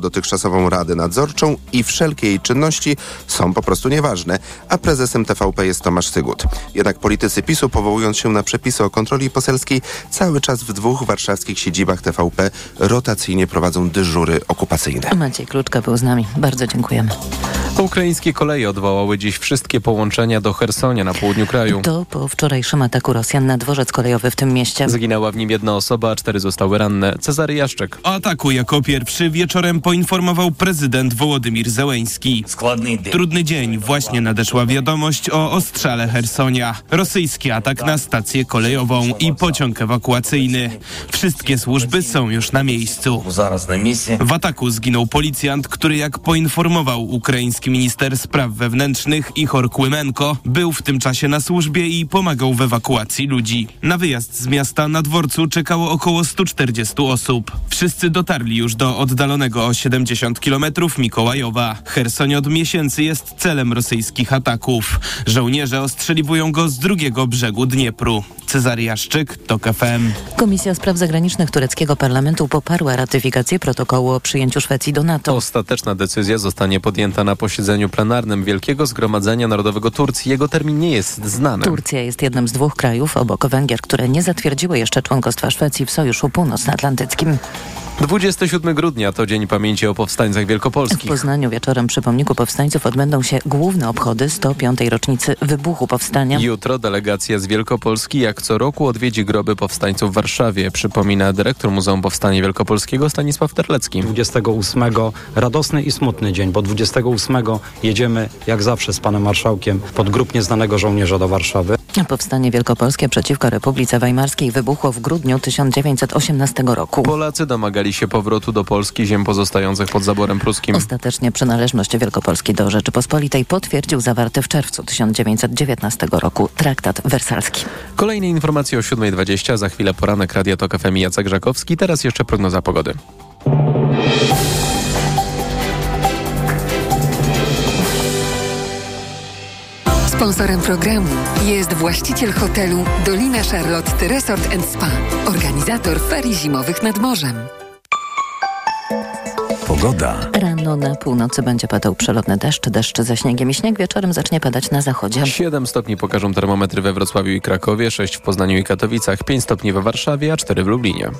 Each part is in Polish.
dotychczasową Radę Nadzorczą i wszelkie jej czynności są po prostu nieważne, a prezesem TVP jest Tomasz Sygut. Jednak politycy PiSu, powołując się na przepisy o kontroli poselskiej, cały czas w dwóch warszawskich siedzibach TVP rotacyjnie prowadzą dyżury okupacyjne. Maciej Kluczka był z nami. Bardzo dziękujemy. Ukraińskie koleje odwołały dziś wszystkie połączenia do Hersonia na południu kraju. To po wczorajszym ataku Rosjan na dworzec kolejowy w tym mieście. Zginęła w nim jedna osoba, a cztery zostały ranne. Cezary Jaszczek. O ataku jako pierwszy wieczorem poinformował prezydent Wołodymir Zełeński. Trudny dzień. Właśnie nadeszła wiadomość o ostrzale Hersonia. Rosyjski atak na stację kolejową i pociąg ewakuacyjny. Wszystkie służby są już na miejscu. W ataku zginął policjant, który jak poinformował ukraiński minister spraw wewnętrznych Ichor Kłymenko, był w tym czasie na służbie i pomagał w ewakuacji ludzi. Na wyjazd z miasta na dworcu czekało około 140 osób. Wszyscy dotarli już do oddalonego o 70 km Mikołajowa. Hersoń od miesięcy jest celem rosyjskich ataków. Żołnierze ostrzeliwują go z drugiego brzegu Dniepru. Cezary Jaszczyk, TOK FM. Komisja Spraw Zagranicznych tureckiego parlamentu poparła ratyfikację protokołu o przyjęciu Szwecji do NATO. Ostateczna decyzja zostanie podjęta na posiedzeniu plenarnym Wielkiego Zgromadzenia Narodowego Turcji. Jego termin nie jest znany. Turcja jest jednym z dwóch krajów obok Węgier, które nie zatwierdziły jeszcze członkostwa Szwecji w Sojuszu Północnoatlantyckim. 27 grudnia to Dzień Pamięci o Powstańcach W Wielkopolskich. Poznaniu wieczorem przy pomniku powstańców odbędą się główne obchody 105. rocznicy wybuchu powstania. Jutro delegacja z Wielkopolski jak co roku odwiedzi groby powstańców w Warszawie, przypomina dyrektor Muzeum Powstania Wielkopolskiego Stanisław Terlecki. 28 radosny i smutny dzień, bo 28 jedziemy jak zawsze z panem marszałkiem pod grób nieznanego żołnierza do Warszawy. Powstanie wielkopolskie przeciwko Republice Weimarskiej wybuchło w grudniu 1918 roku. Polacy domagali się powrotu do Polski ziem pozostających pod zaborem pruskim. Ostatecznie przynależność Wielkopolski do Rzeczypospolitej potwierdził zawarty w czerwcu 1919 roku traktat wersalski. Kolejne informacje o 7.20, za chwilę poranek Radia Tok FM Jacek Żakowski, teraz jeszcze prognoza pogody. Sponsorem programu jest właściciel hotelu Dolina Charlotte Resort Spa, organizator ferii zimowych nad morzem. Pogoda. Rano na północy będzie padał przelotny deszcz, deszcz ze śniegiem i śnieg wieczorem zacznie padać na zachodzie. 7 stopni pokażą termometry we Wrocławiu i Krakowie, 6 w Poznaniu i Katowicach, 5 stopni we Warszawie, a 4 w Lublinie.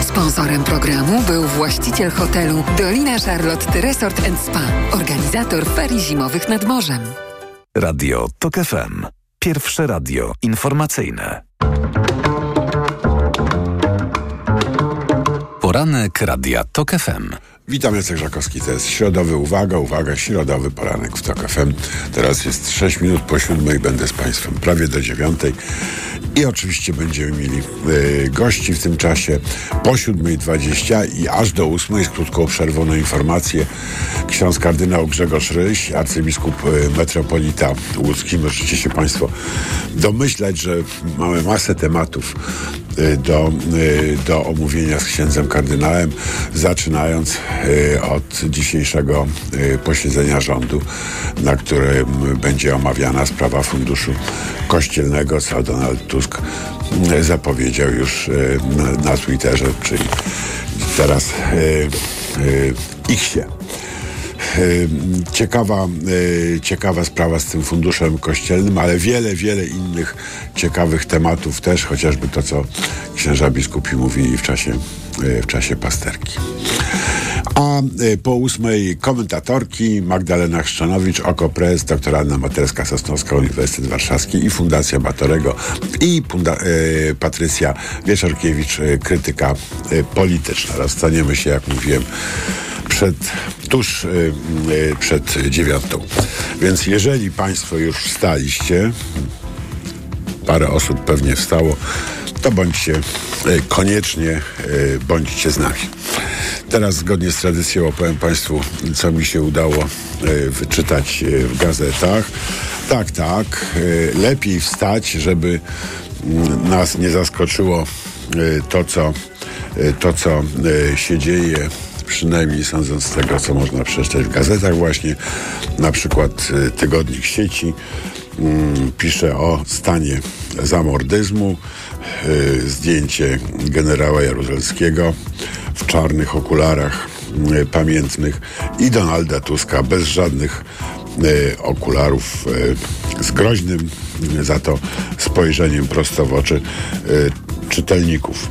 Sponsorem programu był właściciel hotelu Dolina Charlotte Resort Spa, organizator ferii zimowych nad morzem. Radio TOK FM. Pierwsze radio informacyjne. Poranek Radia TOK FM. Witam, Jacek Żakowski. To jest środowy, uwaga, uwaga, środowy poranek w TOK FM. Teraz jest 6 minut po siódmej, będę z Państwem prawie do dziewiątej. I oczywiście będziemy mieli y, gości w tym czasie po 7.20 i aż do 8 z krótką przerwą na informację. Ksiądz kardynał Grzegorz Ryś, arcybiskup y, metropolita łódzki. Możecie się Państwo domyślać, że mamy masę tematów y, do, do omówienia z księdzem kardynałem, zaczynając od dzisiejszego posiedzenia rządu, na którym będzie omawiana sprawa funduszu kościelnego, co Donald Tusk y, zapowiedział już y, na, Twitterze, czyli teraz y, y, Xie. Y, Ciekawa, ciekawa sprawa z tym funduszem kościelnym, ale wiele, wiele innych ciekawych tematów też, chociażby to, co księża biskupi mówili w czasie, w czasie pasterki. A y, po ósmej komentatorki Magdalena Chrzczanowicz, OKO.press, dr Anna Materska-Sosnowska, Uniwersytet Warszawski i Fundacja Batorego i Punda- y, Patrycja Wieczorkiewicz, y, krytyka y, polityczna. Rozstaniemy się, jak mówiłem, przed, tuż przed dziewiątą. Więc jeżeli Państwo już wstaliście, parę osób pewnie wstało, to bądźcie y, koniecznie y, bądźcie z nami. Teraz zgodnie z tradycją opowiem Państwu, co mi się udało y, wyczytać w gazetach. Tak, tak, lepiej wstać, żeby mm, nas nie zaskoczyło to, co, to, co się dzieje przynajmniej sądząc z tego, co można przeczytać w gazetach właśnie, na przykład Tygodnik Sieci mm, pisze o stanie zamordyzmu, zdjęcie generała Jaruzelskiego w czarnych okularach y, pamiętnych i Donalda Tuska bez żadnych y, okularów z groźnym za to spojrzeniem prosto w oczy czytelników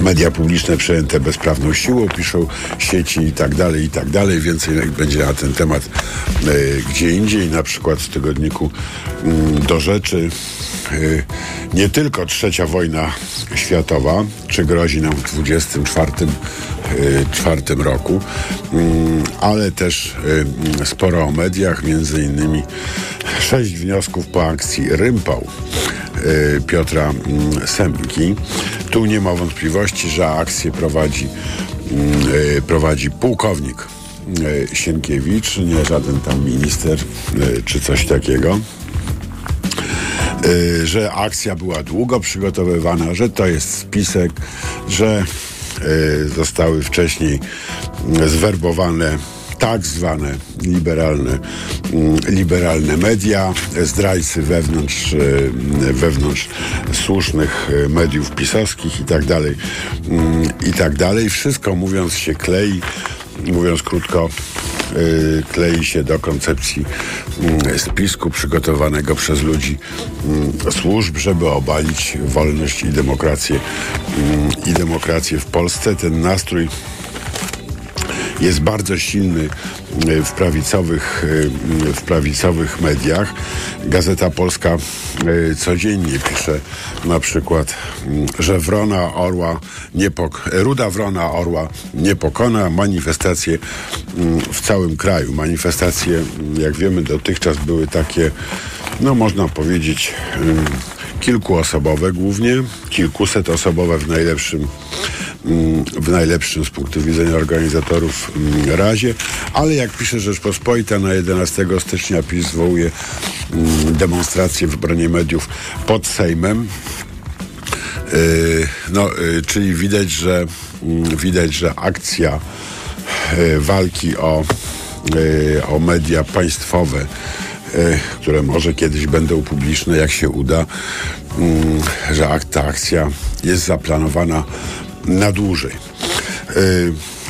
media publiczne przejęte bezprawną siłą, piszą sieci i tak dalej, i tak dalej. Więcej będzie na ten temat e, gdzie indziej, na przykład w tygodniku mm, do rzeczy. E, nie tylko trzecia wojna światowa, czy grozi nam w 24 czwartym roku, mm, ale też y, sporo o mediach, między innymi sześć wniosków po akcji Rympał y, Piotra mm, Semki. Tu nie ma wątpliwości, że akcję prowadzi, mm, y, prowadzi pułkownik Sienkiewicz, nie żaden tam minister czy coś takiego że akcja była długo przygotowywana, że to jest spisek, że E, zostały wcześniej zwerbowane tak zwane liberalne, mm, liberalne media, zdrajcy wewnątrz, e, wewnątrz słusznych mediów pisowskich i tak dalej, mm, i tak dalej. Wszystko mówiąc się klei, mówiąc krótko, Y, klei się do koncepcji mm, spisku przygotowanego przez ludzi mm, służb, żeby obalić wolność i demokrację mm, i demokrację w Polsce. Ten nastrój jest bardzo silny e, w prawicowych, e, w prawicowych mediach. Gazeta Polska e, codziennie pisze na przykład, mm, że wrona orła nie pok- ruda wrona orła nie pokona. Manifestacje mm, w całym kraju. Manifestacje, mm, jak wiemy, dotychczas były takie, no można powiedzieć, kilkuosobowe głównie, kilkuset osobowe w najlepszym w najlepszym z punktu widzenia organizatorów razie, ale jak pisze Rzeczpospolita na 11 stycznia PiS zwołuje mm, demonstrację w obronie mediów pod Sejmem. Y, no, y, czyli widać, że widać, że akcja y, walki o, o media państwowe które może kiedyś będą publiczne, jak się uda, że ta akcja jest zaplanowana na dłużej.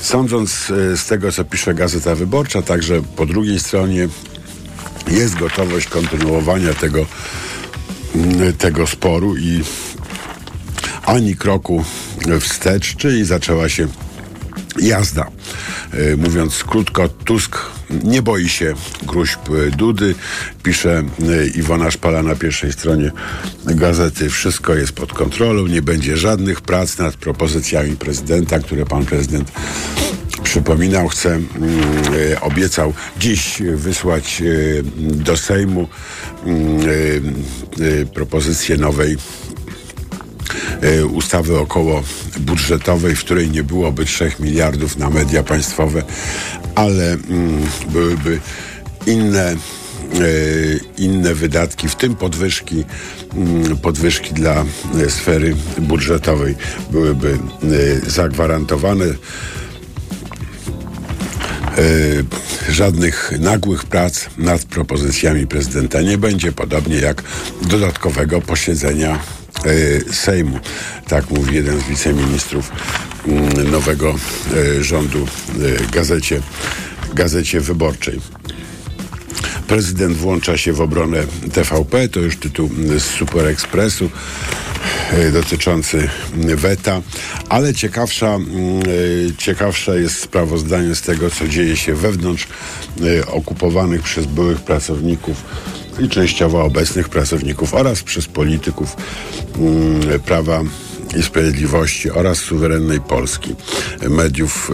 Sądząc e, z tego, co pisze Gazeta Wyborcza, także po drugiej stronie jest gotowość kontynuowania tego, mm, tego sporu i ani kroku wstecz, czyli zaczęła się jazda. E, mówiąc krótko, Tusk nie boi się gruźb Dudy. Pisze e, Iwona Szpala na pierwszej stronie gazety. Wszystko jest pod kontrolą, nie będzie żadnych prac nad propozycjami prezydenta, które pan prezydent przypominał, chce, mm, e, obiecał dziś wysłać do Sejmu mm, propozycję nowej E, ustawy około budżetowej, w której nie byłoby 3 miliardów na media państwowe, ale mm, byłyby inne e, inne wydatki, w tym podwyżki, mm, podwyżki dla e, sfery budżetowej byłyby zagwarantowane. Żadnych nagłych prac nad propozycjami prezydenta nie będzie, podobnie jak dodatkowego posiedzenia E, Sejmu. Tak mówi jeden z wiceministrów mm, nowego e, rządu e, gazecie, gazecie wyborczej. Prezydent włącza się w obronę TVP, to już tytuł z Super Expressu dotyczący weta, ale ciekawsza, mm, ciekawsze jest sprawozdanie z tego, co dzieje się wewnątrz okupowanych przez byłych pracowników i częściowo obecnych pracowników oraz przez polityków mm, prawa i Sprawiedliwości oraz suwerennej Polski, mediów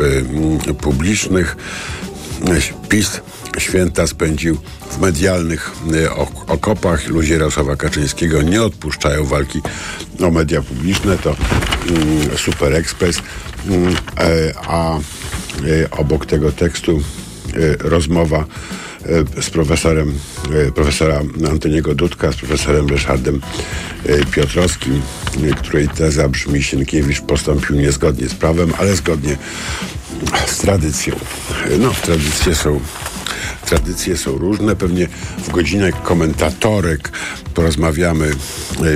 y, publicznych. PiS święta spędził w medialnych y, okopach. Ludzie Jarosława Kaczyńskiego nie odpuszczają walki o media publiczne. To y, Super Express. Y, a y, obok tego tekstu rozmowa E, z profesorem, e, profesora Antoniego Dudka, z profesorem Ryszardem e, Piotrowskim, której teza brzmi Sienkiewicz postąpił niezgodnie z prawem, ale zgodnie z tradycją. No, tradycje są tradycje są różne. Pewnie w godzinach komentatorek porozmawiamy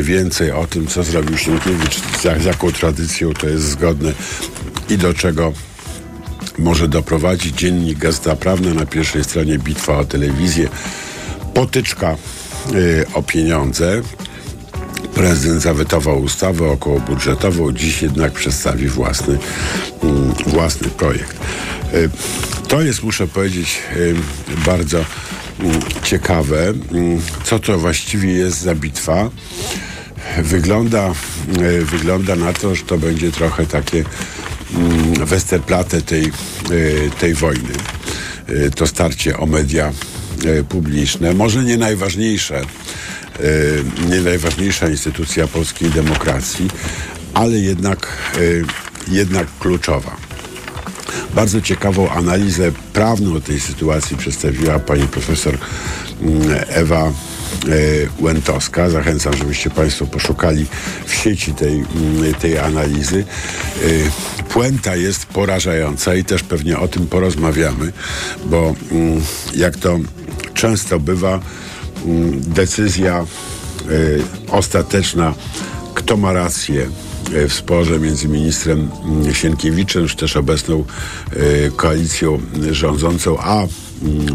więcej o tym, co zrobił Sienkiewicz, z jaką tradycją to jest zgodne i do czego może doprowadzić. Dziennik Gazeta Prawna na pierwszej stronie bitwa o telewizję, potyczka y, o pieniądze. Prezydent zawetował ustawę okołobudżetową, dziś jednak przedstawi własny, mm, własny projekt. Y, to jest, muszę powiedzieć, y, bardzo mm, ciekawe, mm, co to właściwie jest za bitwa. Wygląda, wygląda na to, że to będzie trochę takie Westerplatte tej, tej wojny. To starcie o media publiczne, może nie najważniejsze, nie najważniejsza instytucja polskiej demokracji, ale jednak, jednak kluczowa. Bardzo ciekawą analizę prawną tej sytuacji przedstawiła pani profesor Ewa Łętowska. Zachęcam, żebyście Państwo poszukali w sieci tej, tej analizy. Puenta jest porażająca i też pewnie o tym porozmawiamy, bo jak to często bywa, decyzja ostateczna, kto ma rację, w sporze między ministrem Sienkiewiczem, czy też obecną koalicją rządzącą, a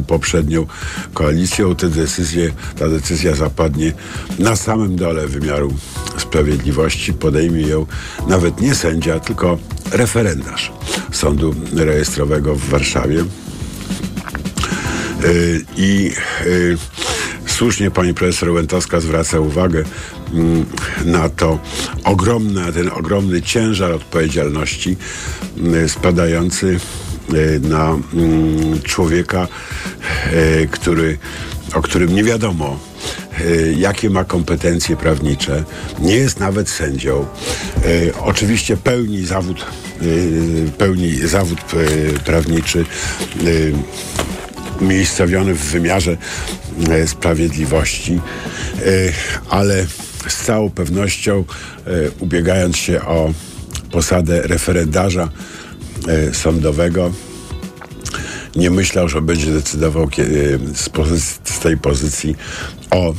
poprzednią koalicją, te decyzje, ta decyzja zapadnie na samym dole wymiaru sprawiedliwości. Podejmie ją nawet nie sędzia, tylko referendarz Sądu Rejestrowego w Warszawie. I słusznie pani profesor Łętowska zwraca uwagę na to ogromne, ten ogromny ciężar odpowiedzialności spadający na człowieka, który, o którym nie wiadomo, jakie ma kompetencje prawnicze, nie jest nawet sędzią. Oczywiście pełni zawód, pełni zawód prawniczy umiejscowiony w wymiarze sprawiedliwości, ale z całą pewnością ubiegając się o posadę referendarza sądowego, nie myślał, że będzie decydował z, pozycji, z tej pozycji o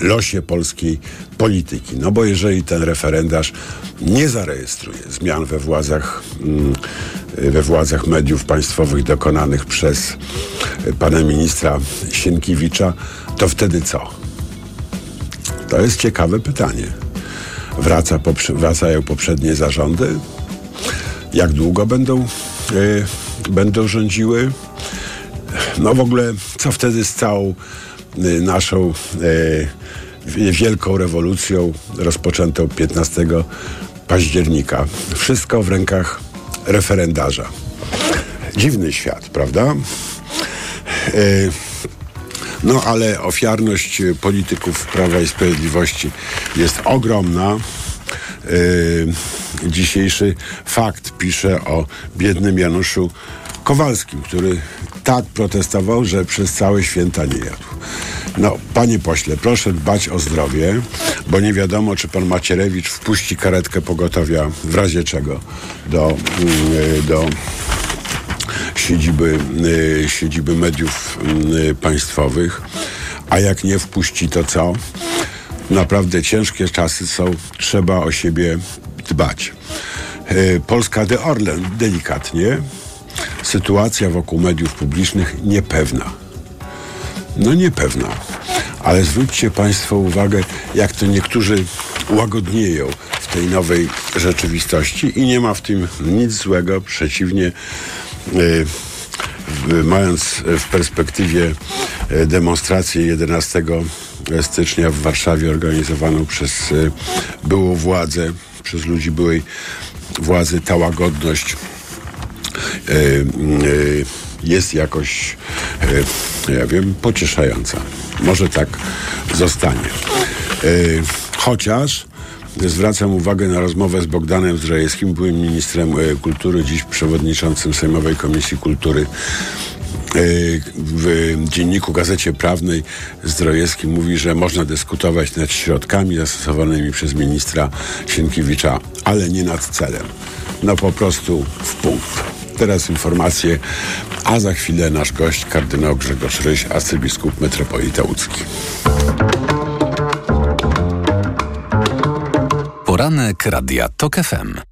losie polskiej polityki. No bo jeżeli ten referendarz nie zarejestruje zmian we władzach, we władzach mediów państwowych dokonanych przez pana ministra Sienkiewicza, to wtedy co? To jest ciekawe pytanie. Wraca poprze- wracają poprzednie zarządy? Jak długo będą, y, będą rządziły? No w ogóle, co wtedy z całą y, naszą y, wielką rewolucją rozpoczętą 15 października? Wszystko w rękach referendarza. Dziwny świat, prawda? No ale ofiarność polityków Prawa i Sprawiedliwości jest ogromna. Yy, dzisiejszy fakt pisze o biednym Januszu Kowalskim, który tak protestował, że przez całe święta nie jadł. No, panie pośle, proszę dbać o zdrowie, bo nie wiadomo, czy pan Macierewicz wpuści karetkę pogotowia w razie czego do, yy, do siedziby, y, siedziby mediów państwowych, a jak nie wpuści, to co? Naprawdę ciężkie czasy są, trzeba o siebie dbać. Y, Polska de Orlen, delikatnie, sytuacja wokół mediów publicznych niepewna. No niepewna, ale zwróćcie Państwo uwagę, jak to niektórzy łagodnieją w tej nowej rzeczywistości i nie ma w tym nic złego, przeciwnie, mając w perspektywie demonstrację 11 stycznia w Warszawie organizowaną przez byłą władzę, przez ludzi byłej władzy, ta łagodność jest jakoś, ja wiem, pocieszająca. Może tak zostanie. Chociaż Zwracam uwagę na rozmowę z Bogdanem Zdrojewskim, byłym ministrem kultury, dziś przewodniczącym Sejmowej Komisji Kultury. W dzienniku Gazecie Prawnej Zdrojewski mówi, że można dyskutować nad środkami zastosowanymi przez ministra Sienkiewicza, ale nie nad celem. No po prostu w punkt. Teraz informacje, a za chwilę nasz gość, kardynał Grzegorz Ryś, arcybiskup metropolita łódzki. Poranek Radia TOK FM.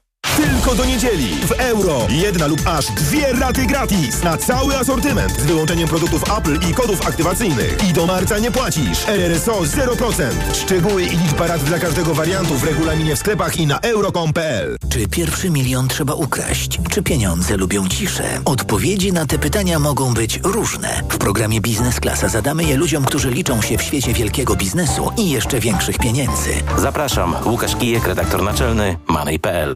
Tylko do niedzieli w euro. Jedna lub aż dwie raty gratis na cały asortyment z wyłączeniem produktów Apple i kodów aktywacyjnych. I do marca nie płacisz. RRSO 0%. Szczegóły i liczba rat dla każdego wariantu w regulaminie w sklepach i na euro.com.pl. Czy pierwszy milion trzeba ukraść? Czy pieniądze lubią ciszę? Odpowiedzi na te pytania mogą być różne. W programie Biznes Klasa zadamy je ludziom, którzy liczą się w świecie wielkiego biznesu i jeszcze większych pieniędzy. Zapraszam. Łukasz Kijek, redaktor naczelny Money.pl.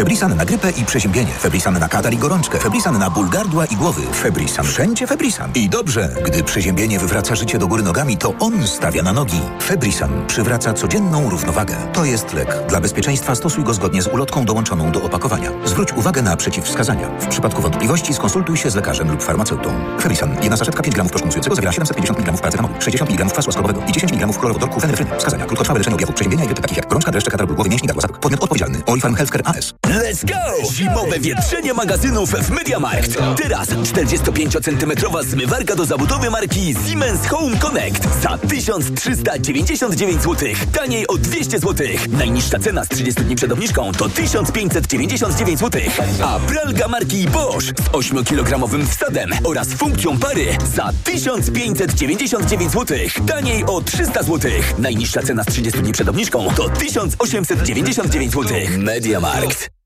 Febrisan na grypę i przeziębienie. Febrisan na katar i gorączkę. Febrisan na ból gardła i głowy. Febrisan. Wszędzie Febrisan. I dobrze, gdy przeziębienie wywraca życie do góry nogami, to on stawia na nogi. Febrisan przywraca codzienną równowagę. To jest lek. Dla bezpieczeństwa stosuj go zgodnie z ulotką dołączoną do opakowania. Zwróć uwagę na przeciwwskazania. W przypadku wątpliwości skonsultuj się z lekarzem lub farmaceutą. Febrisan. Jedna saszetka 5 gramów proszku zawiera 750 mg paracetamolu, 60 mg kwasu ascorbowego i 10 mg chlorowodorku fenefryny. Wskazania. Krótkotrwałe leczenie objawów przeziębienia i takich jak gorączka, dreszcze, katar głowy, mięśni, gardła, Podmiot odpowiedzialny. Healthcare AS. Let's go! Zimowe wietrzenie magazynów w Mediamarkt. Teraz 45-centymetrowa zmywarka do zabudowy marki Siemens Home Connect za 1399 zł. Taniej o 200 zł. Najniższa cena z 30 dni przed obniżką to 1599 zł. A pralka marki Bosch z 8-kilogramowym wsadem oraz funkcją pary za 1599 zł. Taniej o 300 zł. Najniższa cena z 30 dni przed obniżką to 1899 zł. Mediamarkt.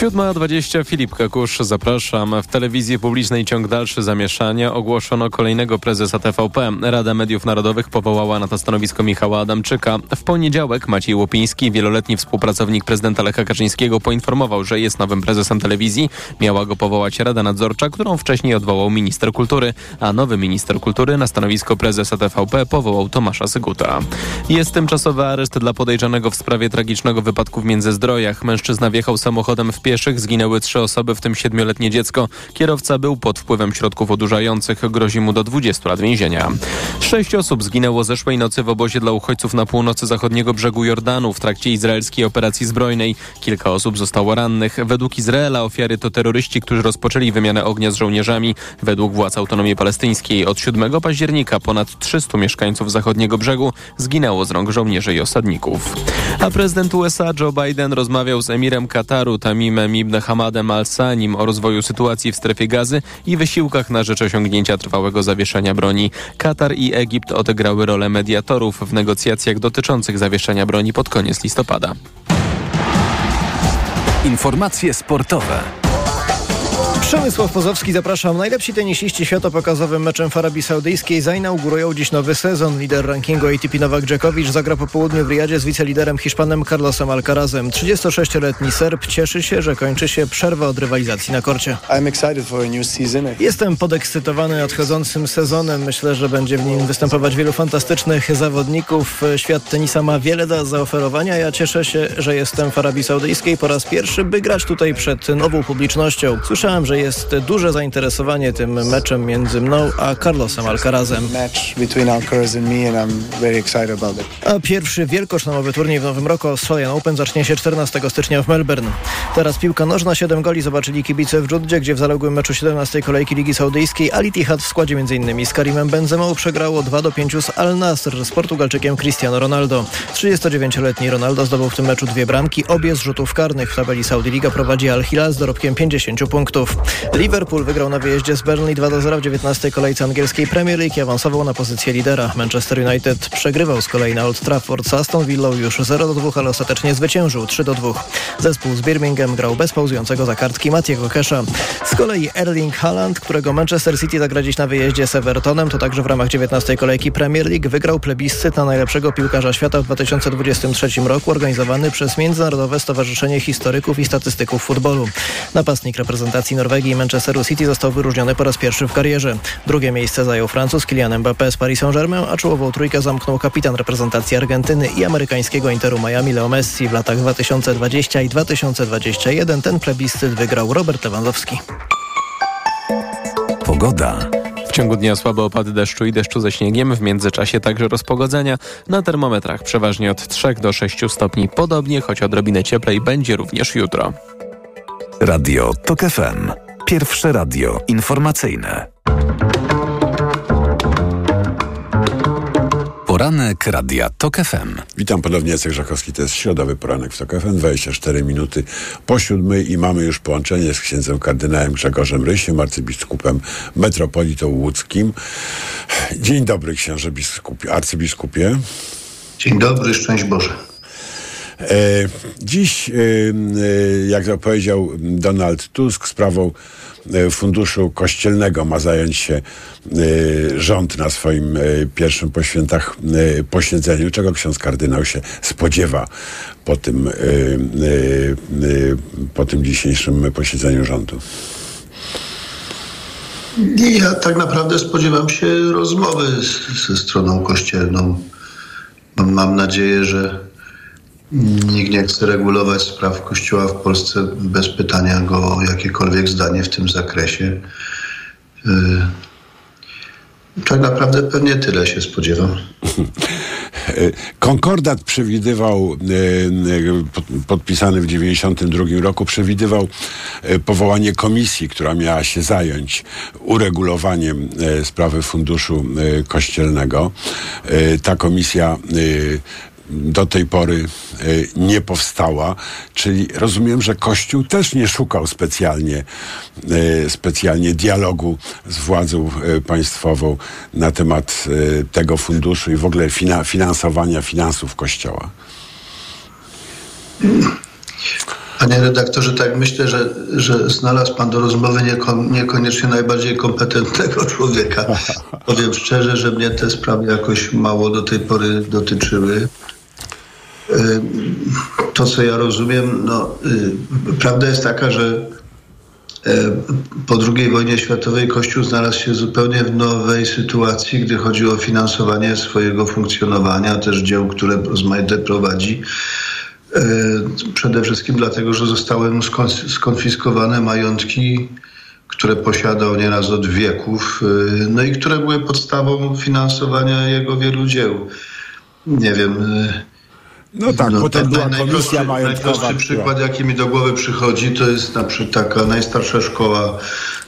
7.20 Filip Kakusz, zapraszam. W telewizji publicznej ciąg dalszy zamieszania ogłoszono kolejnego prezesa TVP. Rada Mediów Narodowych powołała na to stanowisko Michała Adamczyka. W poniedziałek Maciej Łopiński, wieloletni współpracownik prezydenta Lecha Kaczyńskiego, poinformował, że jest nowym prezesem telewizji. Miała go powołać Rada Nadzorcza, którą wcześniej odwołał minister kultury, a nowy minister kultury na stanowisko prezesa TVP powołał Tomasza Syguta. Jest tymczasowy areszt dla podejrzanego w sprawie tragicznego wypadku w Międzyzdrojach. Mężczyzna wjechał samochodem w pieszych zginęły trzy osoby, w tym siedmioletnie dziecko. Kierowca był pod wpływem środków odurzających. Grozi mu do 20 lat więzienia. Sześć osób zginęło zeszłej nocy w obozie dla uchodźców na północy zachodniego brzegu Jordanu w trakcie izraelskiej operacji zbrojnej. Kilka osób zostało rannych. Według Izraela ofiary to terroryści, którzy rozpoczęli wymianę ognia z żołnierzami. Według władz autonomii palestyńskiej od 7 października ponad 300 mieszkańców zachodniego brzegu zginęło z rąk żołnierzy i osadników. A prezydent USA Joe Biden rozmawiał z emirem Kataru Tamim Tamimem Ibn Hamadem al-Sanim o rozwoju sytuacji w strefie gazy i wysiłkach na rzecz osiągnięcia trwałego zawieszenia broni. Katar i Egipt odegrały rolę mediatorów w negocjacjach dotyczących zawieszenia broni pod koniec listopada. Informacje sportowe. Przemysław Pozowski, zapraszam. Najlepsi tenisiści świata pokazowym meczem w Arabii Saudyjskiej zainaugurują dziś nowy sezon. Lider rankingu ATP Nowak Dżokowicz zagra po południu w Riyadzie z wiceliderem Hiszpanem Carlosem Alcarazem. 36-letni Serb cieszy się, że kończy się przerwa od rywalizacji na korcie. Jestem podekscytowany nadchodzącym sezonem. Myślę, że będzie w nim występować wielu fantastycznych zawodników. Świat tenisa ma wiele do zaoferowania. Ja cieszę się, że jestem w Arabii Saudyjskiej po raz pierwszy, by grać tutaj przed nową publicznością. Słyszałem, że że jest duże zainteresowanie tym meczem między mną a Carlosem Alcarazem. A pierwszy wielkoszlemowy turniej w nowym roku Australian Open zacznie się 14 stycznia w Melbourne. Teraz piłka nożna, 7 goli zobaczyli kibice w Dżuddzie, gdzie w zaległym meczu 17 kolejki Ligi Saudyjskiej Al Ittihad w składzie m.in. z Karimem Benzemą przegrało 2 do 5 z Al Nasr z Portugalczykiem Cristiano Ronaldo. 39-letni Ronaldo zdobył w tym meczu dwie bramki, obie z rzutów karnych. W tabeli Saudi Liga prowadzi Al Hilal z dorobkiem 50 punktów. Liverpool wygrał na wyjeździe z Burnley 2 do 0 w 19 kolejce angielskiej Premier League i awansował na pozycję lidera. Manchester United przegrywał z kolei na Old Trafford z Aston Villa już 0 do 2, ale ostatecznie zwyciężył 3 do 2. Zespół z Birmingham grał bez pauzującego za kartki Matiego Kesha. Z kolei Erling Haaland, którego Manchester City zagra dziś na wyjeździe z Evertonem, to także w ramach 19 kolejki Premier League wygrał plebiscyt na najlepszego piłkarza świata w 2023 roku organizowany przez Międzynarodowe Stowarzyszenie Historyków i Statystyków Futbolu. Napastnik reprezentacji Norwegii i Manchesteru City został wyróżniony po raz pierwszy w karierze. Drugie miejsce zajął Francuz Kylian Mbappé z Paris Saint-Germain, a czołową trójkę zamknął kapitan reprezentacji Argentyny i amerykańskiego Interu Miami Leo Messi w latach 2020 i 2021. Ten plebiscyt wygrał Robert Lewandowski. Pogoda. W ciągu dnia słabe opady deszczu i deszczu ze śniegiem, w międzyczasie także rozpogodzenia. Na termometrach przeważnie od 3 do 6 stopni podobnie, choć odrobinę cieplej będzie również jutro. Radio TOK FM. Pierwsze radio informacyjne. Poranek Radia TOK FM. Witam ponownie, Jacek Żakowski. To jest środowy poranek w TOK FM, 24 minuty po siódmej i mamy już połączenie z księdzem kardynałem Grzegorzem Rysiem, arcybiskupem metropolitą łódzkim. Dzień dobry, księże biskupie, arcybiskupie. Dzień dobry, szczęść Boże. E, dziś, e, e, jak zapowiedział Donald Tusk, sprawą funduszu kościelnego ma zająć się rząd na swoim pierwszym po świętach posiedzeniu. Czego ksiądz kardynał się spodziewa po tym, po tym dzisiejszym posiedzeniu rządu? Ja tak naprawdę spodziewam się rozmowy ze stroną kościelną. Mam nadzieję, że nikt nie chce regulować spraw Kościoła w Polsce bez pytania go o jakiekolwiek zdanie w tym zakresie. Yy, Tak naprawdę pewnie tyle się spodziewam. Konkordat przewidywał, e, pod- podpisany w 1992 roku, przewidywał powołanie komisji, która miała się zająć uregulowaniem sprawy funduszu kościelnego. Ta komisja do tej pory e, nie powstała, czyli rozumiem, że Kościół też nie szukał specjalnie, e, specjalnie dialogu z władzą e, państwową na temat tego funduszu i w ogóle fina, finansowania finansów Kościoła. Panie redaktorze, tak myślę, że, że znalazł pan do rozmowy nieko, niekoniecznie najbardziej kompetentnego człowieka. Powiem szczerze, że mnie te sprawy jakoś mało do tej pory dotyczyły. Y, To, co ja rozumiem, no, y, prawda jest taka, że y, po II wojnie światowej Kościół znalazł się zupełnie w nowej sytuacji, gdy chodzi o finansowanie swojego funkcjonowania, też dzieł, które rozmaite prowadzi. E, Przede wszystkim dlatego, że zostały mu skon- skonfiskowane majątki, które posiadał nieraz od wieków, e, no i które były podstawą finansowania jego wielu dzieł. Nie wiem. No tak, potem była najprostszy- komisja majątkowa, Najprostszy przykład, jaki mi do głowy przychodzi, to jest na przykład taka najstarsza szkoła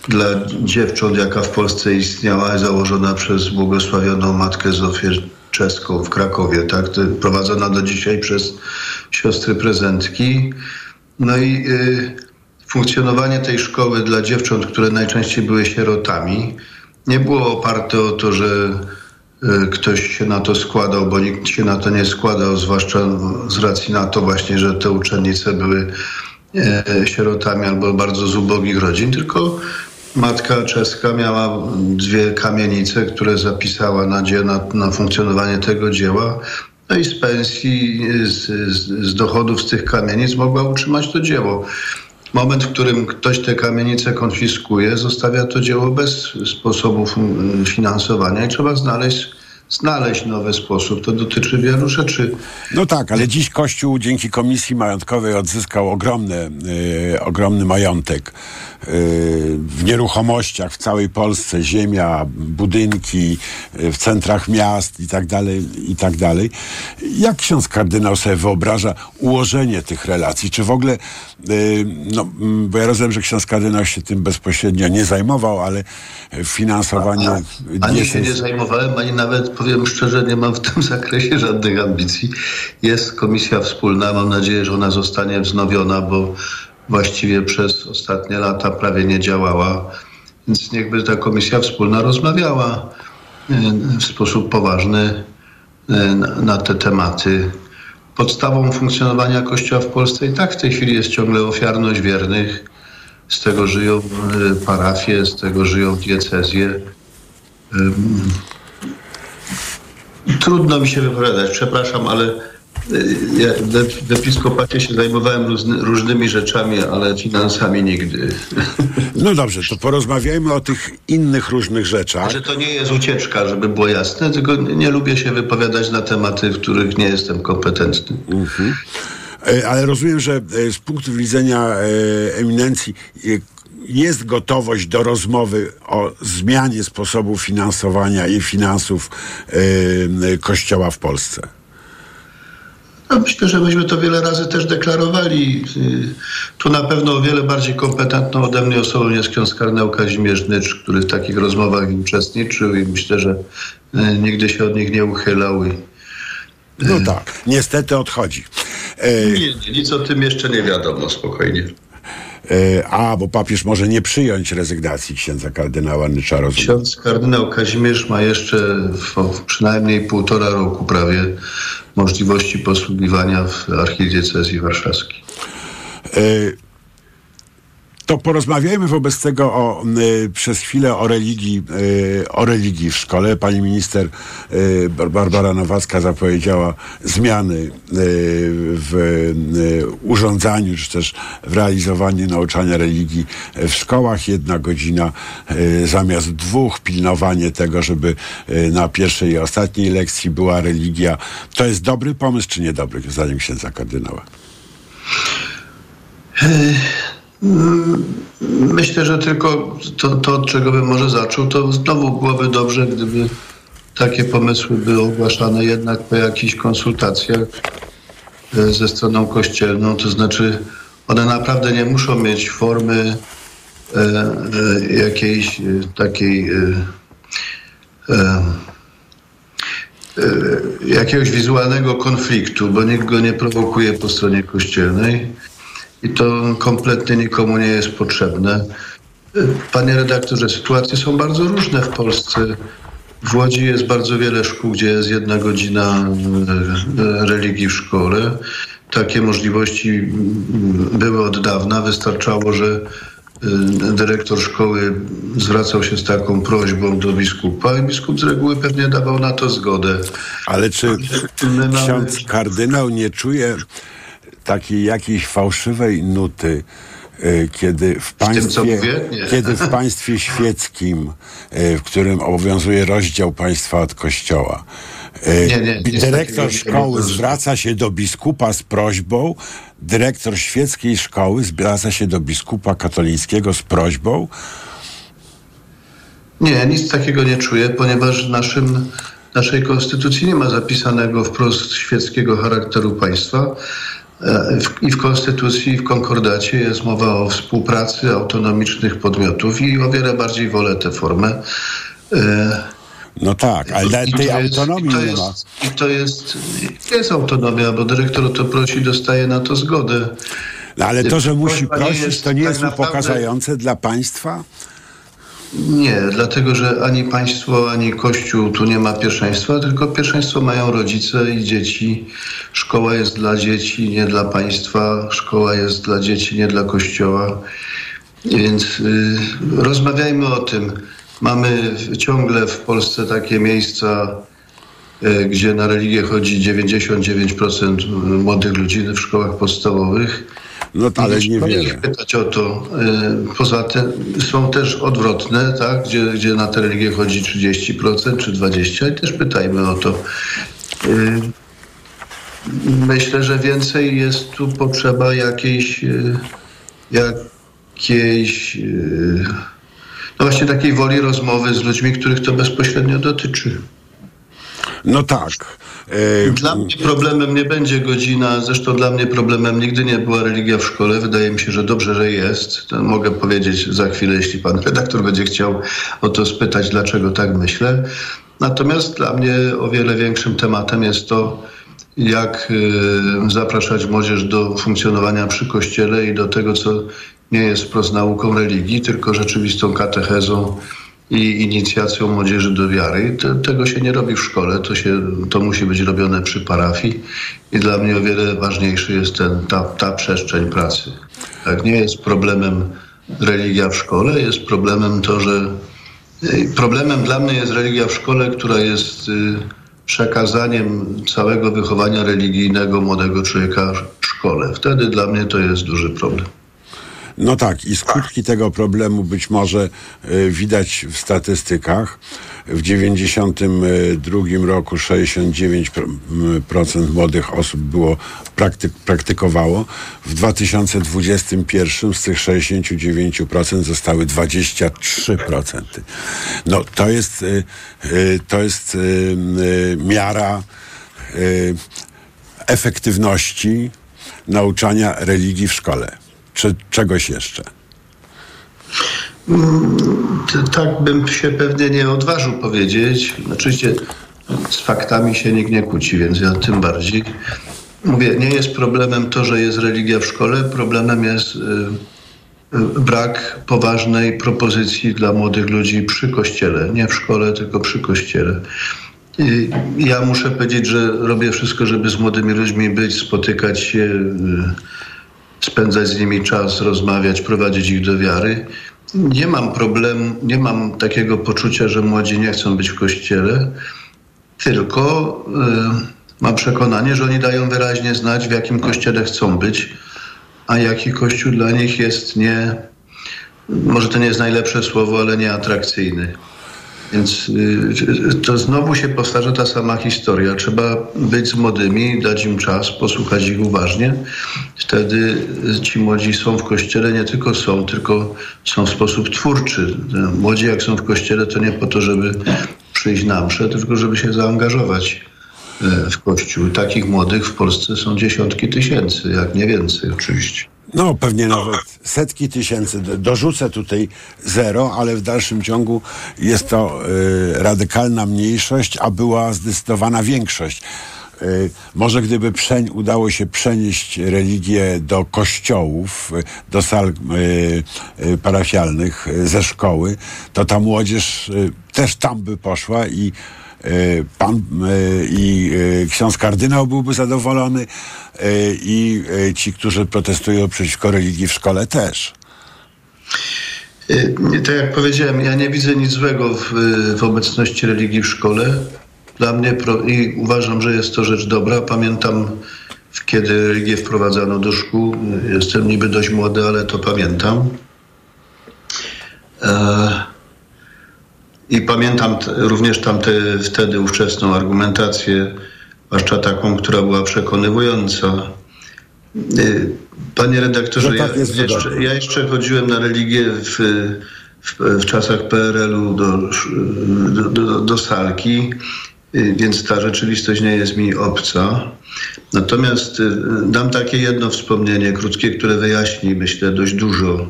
dla dziewcząt, jaka w Polsce istniała, założona przez błogosławioną Matkę Zofię Czeską w Krakowie, tak? Prowadzona do dzisiaj przez siostry prezentki. No i y, funkcjonowanie tej szkoły dla dziewcząt, które najczęściej były sierotami, nie było oparte o to, że ktoś się na to składał, bo nikt się na to nie składał, zwłaszcza z racji na to właśnie, że te uczennice były e, sierotami albo bardzo z ubogich rodzin, tylko matka czeska miała dwie kamienice, które zapisała na, dzie- na, na funkcjonowanie tego dzieła. No i z pensji, z, z, z dochodów z tych kamienic mogła utrzymać to dzieło. Moment, w którym ktoś te kamienice konfiskuje, zostawia to dzieło bez sposobu fun- finansowania i trzeba znaleźć znaleźć nowy sposób. To dotyczy wielu rzeczy. No tak, ale dziś Kościół dzięki Komisji Majątkowej odzyskał ogromny, y, ogromny majątek w nieruchomościach w całej Polsce, ziemia, budynki y, w centrach miast i tak dalej, i tak dalej. Jak ksiądz kardynał sobie wyobraża ułożenie tych relacji? Czy w ogóle, y, no, mm, bo ja rozumiem, że ksiądz kardynał się tym bezpośrednio nie zajmował, ale finansowanie Ani się nie zajmowałem, ani nawet, powiem szczerze, nie mam w tym zakresie żadnych ambicji. Jest komisja wspólna, mam nadzieję, że ona zostanie wznowiona, bo właściwie przez ostatnie lata prawie nie działała. Więc niechby ta komisja wspólna rozmawiała y, w sposób poważny y, na, te tematy. Podstawą funkcjonowania Kościoła w Polsce i tak w tej chwili jest ciągle ofiarność wiernych. Z tego żyją y, parafie, z tego żyją diecezje. Trudno mi się wypowiadać, przepraszam, ale w, w episkopacie się zajmowałem różny, różnymi rzeczami, ale finansami nigdy. No dobrze, to porozmawiajmy o tych innych różnych rzeczach. Że to nie jest ucieczka, żeby było jasne, tylko nie, lubię się wypowiadać na tematy, w których nie jestem kompetentny. Mhm. E, Ale rozumiem, że e, z punktu widzenia e, eminencji jest gotowość do rozmowy o zmianie sposobu finansowania i finansów Kościoła w Polsce. No, myślę, że myśmy to wiele razy też deklarowali. Y, Tu na pewno o wiele bardziej kompetentną ode mnie osobą jest ksiądz kardynał Kazimierz Nycz, który w takich rozmowach uczestniczył i myślę, że y, nigdy się od nich nie uchylał. I, No tak, niestety odchodzi. E, nie, nie, nic o tym jeszcze nie wiadomo, spokojnie. e, a, bo papież może nie przyjąć rezygnacji księdza kardynała Nycza, rozumiem. Ksiądz kardynał Kazimierz ma jeszcze w, w przynajmniej półtora roku prawie możliwości posługiwania w archidiecezji warszawskiej. E, To porozmawiajmy wobec tego o, y, przez chwilę o religii, y, o religii w szkole. Pani minister y, Bar- Barbara Nowacka zapowiedziała zmiany y, w y, urządzaniu, czy też w realizowaniu nauczania religii w szkołach. Jedna godzina y, zamiast dwóch, pilnowanie tego, żeby na pierwszej i ostatniej lekcji była religia. To jest dobry pomysł, czy niedobry, zdaniem księdza kardynała? Mm, Myślę, że tylko to, to, od czego bym może zaczął, to znowu byłoby dobrze, gdyby takie pomysły były ogłaszane jednak po jakichś konsultacjach e, ze stroną kościelną. To znaczy, one naprawdę nie muszą mieć formy e, e, jakiejś takiej. Jakiegoś wizualnego konfliktu, bo nikt go nie prowokuje po stronie kościelnej i to kompletnie nikomu nie jest potrzebne. Panie redaktorze, sytuacje są bardzo różne w Polsce. W Łodzi jest bardzo wiele szkół, gdzie jest jedna godzina e, religii w szkole. Takie możliwości mm, były od dawna. Wystarczało, że e, dyrektor szkoły zwracał się z taką prośbą do biskupa i biskup z reguły pewnie dawał na to zgodę. Ale czy ksiądz kardynał nie czuje takiej jakiejś fałszywej nuty, y, kiedy w państwie? Nie. kiedy w państwie świeckim, y, w którym obowiązuje rozdział państwa od kościoła, y, Nie, nie, nic dyrektor nie szkoły zwraca się do biskupa z prośbą, dyrektor świeckiej szkoły zwraca się do biskupa katolickiego z prośbą, Nie, nic takiego nie czuję, ponieważ w naszym, naszej konstytucji nie ma zapisanego wprost świeckiego charakteru państwa. E, w- I w konstytucji, i w konkordacie jest mowa o współpracy autonomicznych podmiotów i o wiele bardziej wolę tę formę. E, No tak, ale i tej to jest- autonomii i to nie jest, ma. I to jest, jest autonomia, bo dyrektor o to prosi, dostaje na to zgodę. No, ale to, że musi prosić, to nie tak jest naprawdę- upokarzające dla państwa? Nie, dlatego że ani państwo, ani kościół tu nie ma pierwszeństwa, tylko pierwszeństwo mają rodzice i dzieci. Szkoła jest dla dzieci, nie dla państwa. Szkoła jest dla dzieci, nie dla kościoła. Więc y, rozmawiajmy o tym. Mamy ciągle w Polsce takie miejsca, y, gdzie na religię chodzi 99% młodych ludzi w szkołach podstawowych. No ale Wiesz, niewiele. powinien pytać o to. Y, Poza tym są też odwrotne, tak? gdzie, gdzie na tę religię chodzi 30% czy 20% i też pytajmy o to. Y, Myślę, że więcej jest tu potrzeba jakiejś, y, jakiejś no właśnie takiej woli rozmowy z ludźmi, których to bezpośrednio dotyczy. No tak. Dla mnie problemem nie będzie godzina, zresztą dla mnie problemem nigdy nie była religia w szkole. Wydaje mi się, że dobrze, że jest. To mogę powiedzieć za chwilę, jeśli pan redaktor będzie chciał o to spytać, dlaczego tak myślę. Natomiast dla mnie o wiele większym tematem jest to, jak y, zapraszać młodzież do funkcjonowania przy kościele i do tego, co nie jest wprost nauką religii, tylko rzeczywistą katechezą i inicjacją młodzieży do wiary. Te, tego się nie robi w szkole, to, się, to musi być robione przy parafii i dla mnie o wiele ważniejszy jest ten, ta, ta przestrzeń pracy. Tak, nie jest problemem religia w szkole, jest problemem to, że y, problemem dla mnie jest religia w szkole, która jest y, przekazaniem całego wychowania religijnego młodego człowieka w szkole. Wtedy dla mnie to jest duży problem. No tak, i skutki tego problemu być może y, widać w statystykach. W 92 roku 69% młodych osób było praktyk, praktykowało. W 2021 z tych 69% zostały 23%. No to jest, y, y, to jest miara efektywności nauczania religii w szkole. Czy czegoś jeszcze? Mm, Tak bym się pewnie nie odważył powiedzieć. Oczywiście z faktami się nikt nie kłóci, więc ja tym bardziej. Mówię, nie jest problemem to, że jest religia w szkole, problemem jest y, y, brak poważnej propozycji dla młodych ludzi przy kościele. Nie w szkole, tylko przy kościele. I ja muszę powiedzieć, że robię wszystko, żeby z młodymi ludźmi być, spotykać się, y, spędzać z nimi czas, rozmawiać, prowadzić ich do wiary. Nie mam problemu, nie mam takiego poczucia, że młodzi nie chcą być w kościele, tylko y, mam przekonanie, że oni dają wyraźnie znać, w jakim kościele chcą być, a jaki kościół dla nich jest nie, może to nie jest najlepsze słowo, ale nieatrakcyjny. Więc y, to znowu się powtarza ta sama historia. Trzeba być z młodymi, dać im czas, posłuchać ich uważnie. Wtedy ci młodzi są w kościele, nie tylko są, tylko są w sposób twórczy. Młodzi jak są w kościele, to nie po to, żeby przyjść na mszę, tylko żeby się zaangażować e, w kościół. Takich młodych w Polsce są dziesiątki tysięcy, jak nie więcej oczywiście. No, pewnie nawet setki tysięcy. Dorzucę tutaj zero, ale w dalszym ciągu jest to y, radykalna mniejszość, a była zdecydowana większość. Y, może gdyby przeń, udało się przenieść religię do kościołów, y, do sal y, y, parafialnych ze szkoły, to ta młodzież też tam by poszła i pan i ksiądz kardynał byłby zadowolony i y, ci, którzy protestują przeciwko religii w szkole też. Tak jak powiedziałem, ja nie widzę nic złego w, w obecności religii w szkole. Dla mnie pro, i uważam, że jest to rzecz dobra. Pamiętam, kiedy religię wprowadzano do szkół. Jestem niby dość młody, ale to pamiętam. E, I pamiętam również tamte wtedy ówczesną argumentację, zwłaszcza taką, która była przekonywująca. Y, Panie redaktorze, Że tak ja, jeszcze, ja jeszcze chodziłem na religię w, w, w czasach PRL-u do, do, do, do salki, y, więc ta rzeczywistość nie jest mi obca. Natomiast y, dam takie jedno wspomnienie krótkie, które wyjaśni, myślę, dość dużo.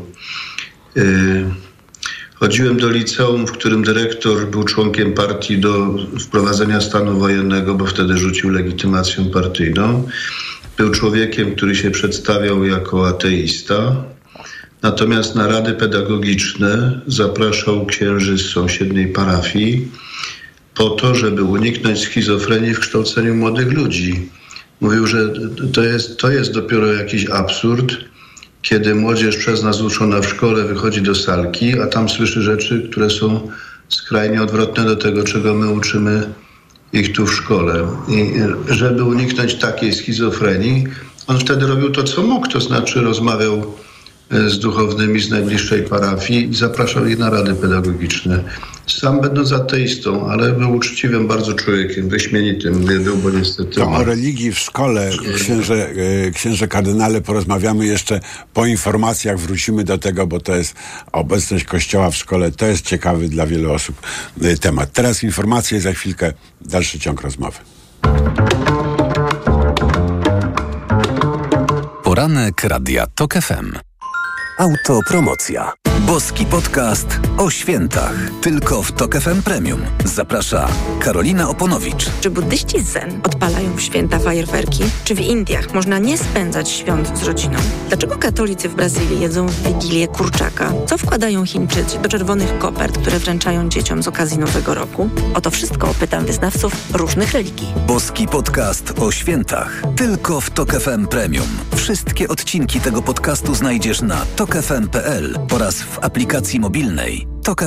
Chodziłem do liceum, w którym dyrektor był członkiem partii do wprowadzenia stanu wojennego, bo wtedy rzucił legitymację partyjną. Był człowiekiem, który się przedstawiał jako ateista. Natomiast na rady pedagogiczne zapraszał księży z sąsiedniej parafii po to, żeby uniknąć schizofrenii w kształceniu młodych ludzi. Mówił, że to jest, to jest dopiero jakiś absurd, kiedy młodzież przez nas uczona w szkole wychodzi do salki, a tam słyszy rzeczy, które są skrajnie odwrotne do tego, czego my uczymy ich tu w szkole. I żeby uniknąć takiej schizofrenii, On wtedy robił to, co mógł, to znaczy rozmawiał e, z duchownymi z najbliższej parafii i zapraszał ich na rady pedagogiczne. Sam będąc ateistą, ale był uczciwym bardzo człowiekiem, wyśmienitym był, bo niestety... To o religii w szkole, księże, e, księże kardynale, porozmawiamy jeszcze po informacjach, wrócimy do tego, bo to jest obecność Kościoła w szkole, to jest ciekawy dla wielu osób e, temat. Teraz informacje, za chwilkę dalszy ciąg rozmowy. Poranek Radia TOK FM. Autopromocja. Boski podcast o świętach. Tylko w TOK FM Premium. Zaprasza Karolina Oponowicz. Czy buddyści zen odpalają w święta fajerwerki? Czy w Indiach można nie spędzać świąt z rodziną? Dlaczego katolicy w Brazylii jedzą w Wigilię kurczaka? Co wkładają Chińczycy do czerwonych kopert, które wręczają dzieciom z okazji Nowego Roku? O to wszystko pytam wyznawców różnych religii. Boski podcast o świętach. Tylko w TOK FM Premium. Wszystkie odcinki tego podcastu znajdziesz na tokefm.pl oraz w aplikacji mobilnej TOK.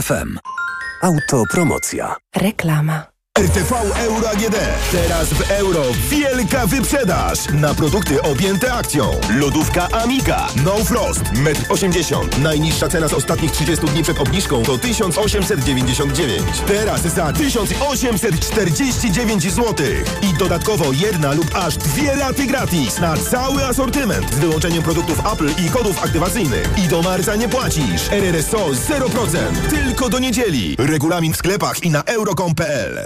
Autopromocja. Reklama. RTV Euro AGD. Teraz w euro wielka wyprzedaż na produkty objęte akcją. Lodówka Amika. No Frost. 1,80 m. Najniższa cena z ostatnich 30 dni przed obniżką to 1899. Teraz za 1849 zł. I dodatkowo jedna lub aż dwie raty gratis na cały asortyment z wyłączeniem produktów Apple i kodów aktywacyjnych. I do marca nie płacisz. RRSO 0%. Tylko do niedzieli. Regulamin w sklepach i na euro.com.pl.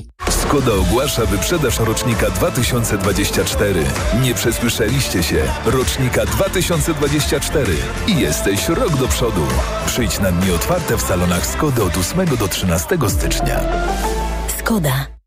Skoda ogłasza wyprzedaż rocznika 2024. Nie przesłyszeliście się. Rocznika 2024. I jesteś rok do przodu. Przyjdź na dni otwarte w salonach Skody od 8 do 13 stycznia. Skoda.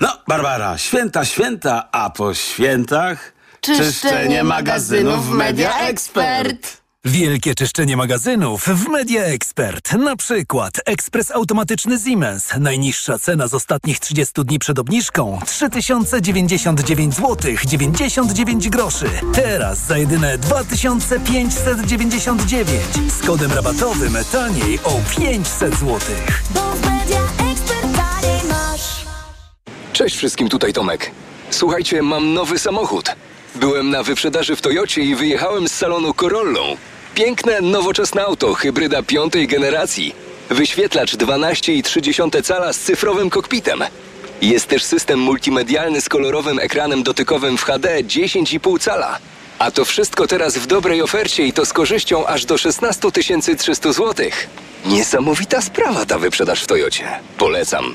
No, Barbara, święta, święta, a po świętach Czyszczenie magazynów w Media Expert. Wielkie czyszczenie magazynów w Media Expert. Na przykład ekspres automatyczny Siemens. Najniższa cena z ostatnich 30 dni przed obniżką 3099 zł 99 groszy. Teraz za jedyne 2599 z kodem rabatowym taniej o 500 zł. Cześć wszystkim, tutaj Tomek. Słuchajcie, mam nowy samochód. Byłem na wyprzedaży w Toyocie i wyjechałem z salonu Corollą. Piękne, nowoczesne auto, hybryda piątej generacji. Wyświetlacz 12,3 cala z cyfrowym kokpitem. Jest też system multimedialny z kolorowym ekranem dotykowym w HD 10,5 cala. A to wszystko teraz w dobrej ofercie i to z korzyścią aż do 16 300 zł. Niesamowita sprawa ta wyprzedaż w Toyocie. Polecam.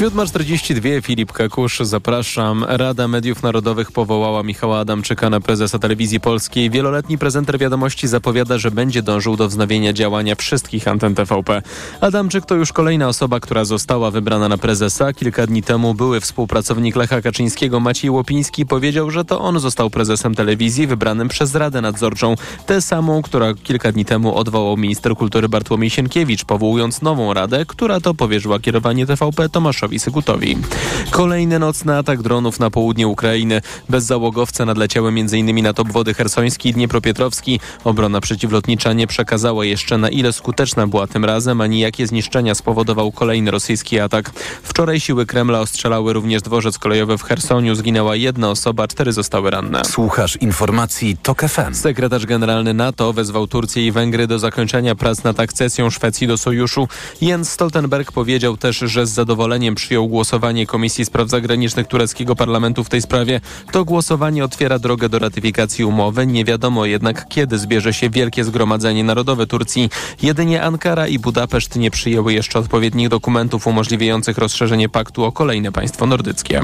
7.42 Filip Kakusz, zapraszam. Rada Mediów Narodowych powołała Michała Adamczyka na prezesa telewizji polskiej. Wieloletni prezenter wiadomości zapowiada, że będzie dążył do wznowienia działania wszystkich anten TVP. Adamczyk to już kolejna osoba, która została wybrana na prezesa. Kilka dni temu były współpracownik Lecha Kaczyńskiego Maciej Łopiński powiedział, że to on został prezesem telewizji wybranym przez Radę Nadzorczą. Tę samą, która kilka dni temu odwołał minister kultury Bartłomiej Sienkiewicz, powołując nową radę, która to powierzyła kierowanie TVP Tomaszowi Sygutowi. Kolejny nocny atak dronów na południe Ukrainy. Bezzałogowce nadleciały m.in. nad obwody hersoński i Dniepropietrowski. Obrona przeciwlotnicza nie przekazała jeszcze na ile skuteczna była tym razem, ani jakie zniszczenia spowodował kolejny rosyjski atak. Wczoraj siły Kremla ostrzelały również dworzec kolejowy w Hersoniu. Zginęła jedna osoba, cztery zostały ranne. Słuchasz informacji TOK FM. Sekretarz generalny NATO wezwał Turcję i Węgry do zakończenia prac nad akcesją Szwecji do sojuszu. Jens Stoltenberg powiedział też, że z zadowoleniem przyjął głosowanie Komisji Spraw Zagranicznych tureckiego parlamentu w tej sprawie. To głosowanie otwiera drogę do ratyfikacji umowy. Nie wiadomo jednak, kiedy zbierze się Wielkie Zgromadzenie Narodowe Turcji. Jedynie Ankara i Budapeszt nie przyjęły jeszcze odpowiednich dokumentów umożliwiających rozszerzenie paktu o kolejne państwo nordyckie.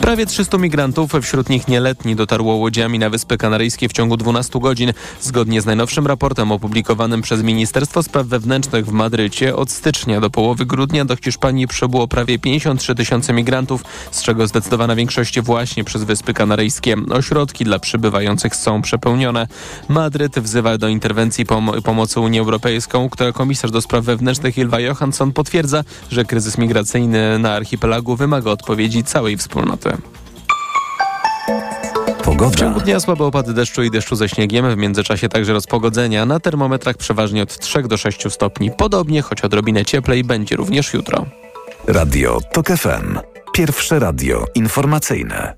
Prawie 300 migrantów, wśród nich nieletni, dotarło łodziami na Wyspy Kanaryjskie w ciągu 12 godzin. Zgodnie z najnowszym raportem opublikowanym przez Ministerstwo Spraw Wewnętrznych w Madrycie od stycznia do połowy grudnia do Hiszpanii przybyło prawie 53 tysiące migrantów, z czego zdecydowana większość właśnie przez Wyspy Kanaryjskie. Ośrodki dla przybywających są przepełnione. Madryt wzywa do interwencji pom pomocy Unię Europejską, która komisarz do spraw wewnętrznych Ilva Johansson potwierdza, że kryzys migracyjny na archipelagu wymaga odpowiedzi całej wspólnoty. Pogoda. W ciągu dnia słabe opady deszczu i deszczu ze śniegiem, w międzyczasie także rozpogodzenia. Na termometrach przeważnie od 3 do 6 stopni. Podobnie, choć odrobinę cieplej, będzie również jutro. Radio TOK FM. Pierwsze radio informacyjne.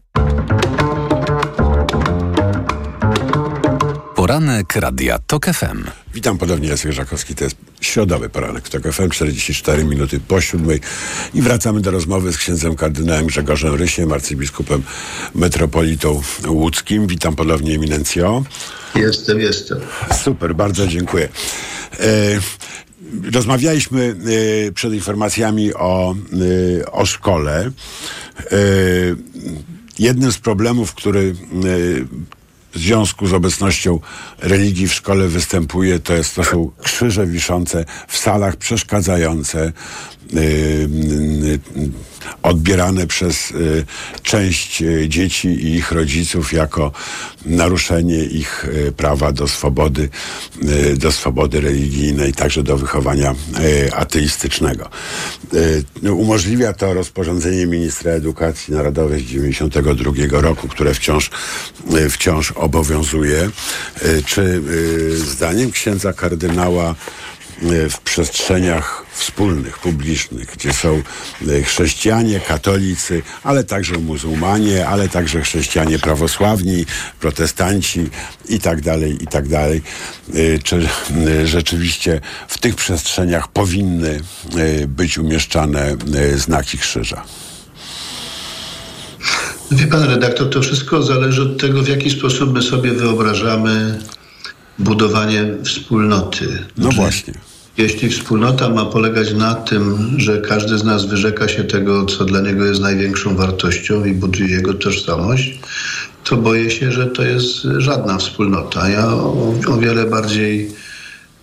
Poranek Radia TOK FM. Witam ponownie, Jacek Żakowski. To jest środowy poranek w TOK FM, 44 minuty po siódmej. I wracamy do rozmowy z księdzem kardynałem Grzegorzem Rysiem, arcybiskupem metropolitą łódzkim. Witam ponownie, eminencjo. Jestem, jestem. Super, bardzo dziękuję. E, rozmawialiśmy e, przed informacjami o, e, o szkole. E, jednym z problemów, który w związku z obecnością religii w szkole występuje, to, jest, to są krzyże wiszące w salach, przeszkadzające, odbierane przez część dzieci i ich rodziców jako naruszenie ich prawa do swobody, do swobody religijnej, także do wychowania ateistycznego. Umożliwia to rozporządzenie ministra edukacji narodowej z 92 roku, które wciąż, wciąż obowiązuje. Czy zdaniem księdza kardynała w przestrzeniach wspólnych, publicznych, gdzie są yy, chrześcijanie, katolicy, ale także muzułmanie, ale także chrześcijanie prawosławni, protestanci i tak dalej, i tak dalej. Yy, Czy rzeczywiście w tych przestrzeniach powinny być umieszczane znaki krzyża? Wie pan redaktor, to wszystko zależy od tego, w jaki sposób my sobie wyobrażamy budowanie wspólnoty. No Znaczy, właśnie. Jeśli wspólnota ma polegać na tym, że każdy z nas wyrzeka się tego, co dla niego jest największą wartością i buduje jego tożsamość, to boję się, że to jest żadna wspólnota. Ja o, o wiele bardziej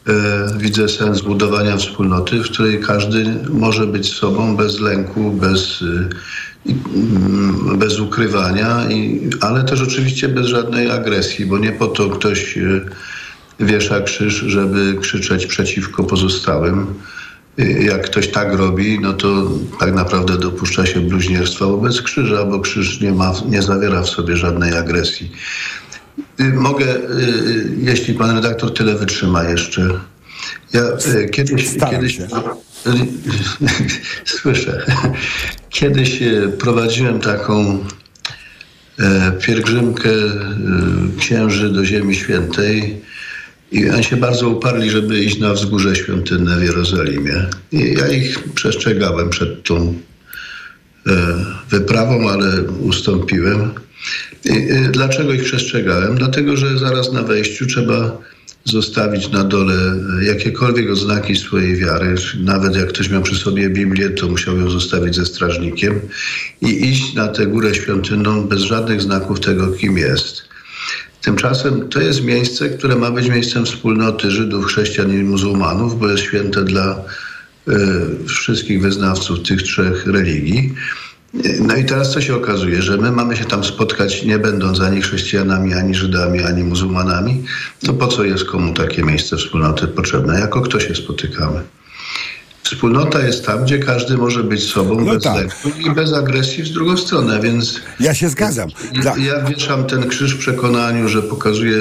e, widzę sens budowania wspólnoty, w której każdy może być sobą bez lęku, bez, i, mm, bez ukrywania, i, ale też oczywiście bez żadnej agresji, bo nie po to ktoś y, wiesza krzyż, żeby krzyczeć przeciwko pozostałym. Y, Jak ktoś tak robi, no to tak naprawdę dopuszcza się bluźnierstwa wobec krzyża, bo krzyż nie, ma, nie zawiera w sobie żadnej agresji. Y, Mogę, y, jeśli pan redaktor tyle wytrzyma jeszcze. Ja kiedyś, kiedyś słyszę, kiedyś prowadziłem taką pielgrzymkę księży do Ziemi Świętej i oni się bardzo uparli, żeby iść na wzgórze świątynne w Jerozolimie. I ja ich przestrzegałem przed tą e, wyprawą, ale ustąpiłem. I, y, Dlaczego ich przestrzegałem? Dlatego, że zaraz na wejściu trzeba zostawić na dole jakiekolwiek oznaki swojej wiary. Nawet jak ktoś miał przy sobie Biblię, to musiał ją zostawić ze strażnikiem i iść na tę górę świątynną bez żadnych znaków tego, kim jest. Tymczasem to jest miejsce, które ma być miejscem wspólnoty Żydów, chrześcijan i muzułmanów, bo jest święte dla y, wszystkich wyznawców tych trzech religii. No i teraz co się okazuje, że my mamy się tam spotkać nie będąc ani chrześcijanami, ani Żydami, ani muzułmanami, to po co jest komu takie miejsce wspólnoty potrzebne? Jako kto się spotykamy? Wspólnota jest tam, gdzie każdy może być sobą No bez tak. i bez agresji w drugą stronę, więc... Ja się zgadzam. Ja, ja wieszam ten krzyż w przekonaniu, że pokazuje,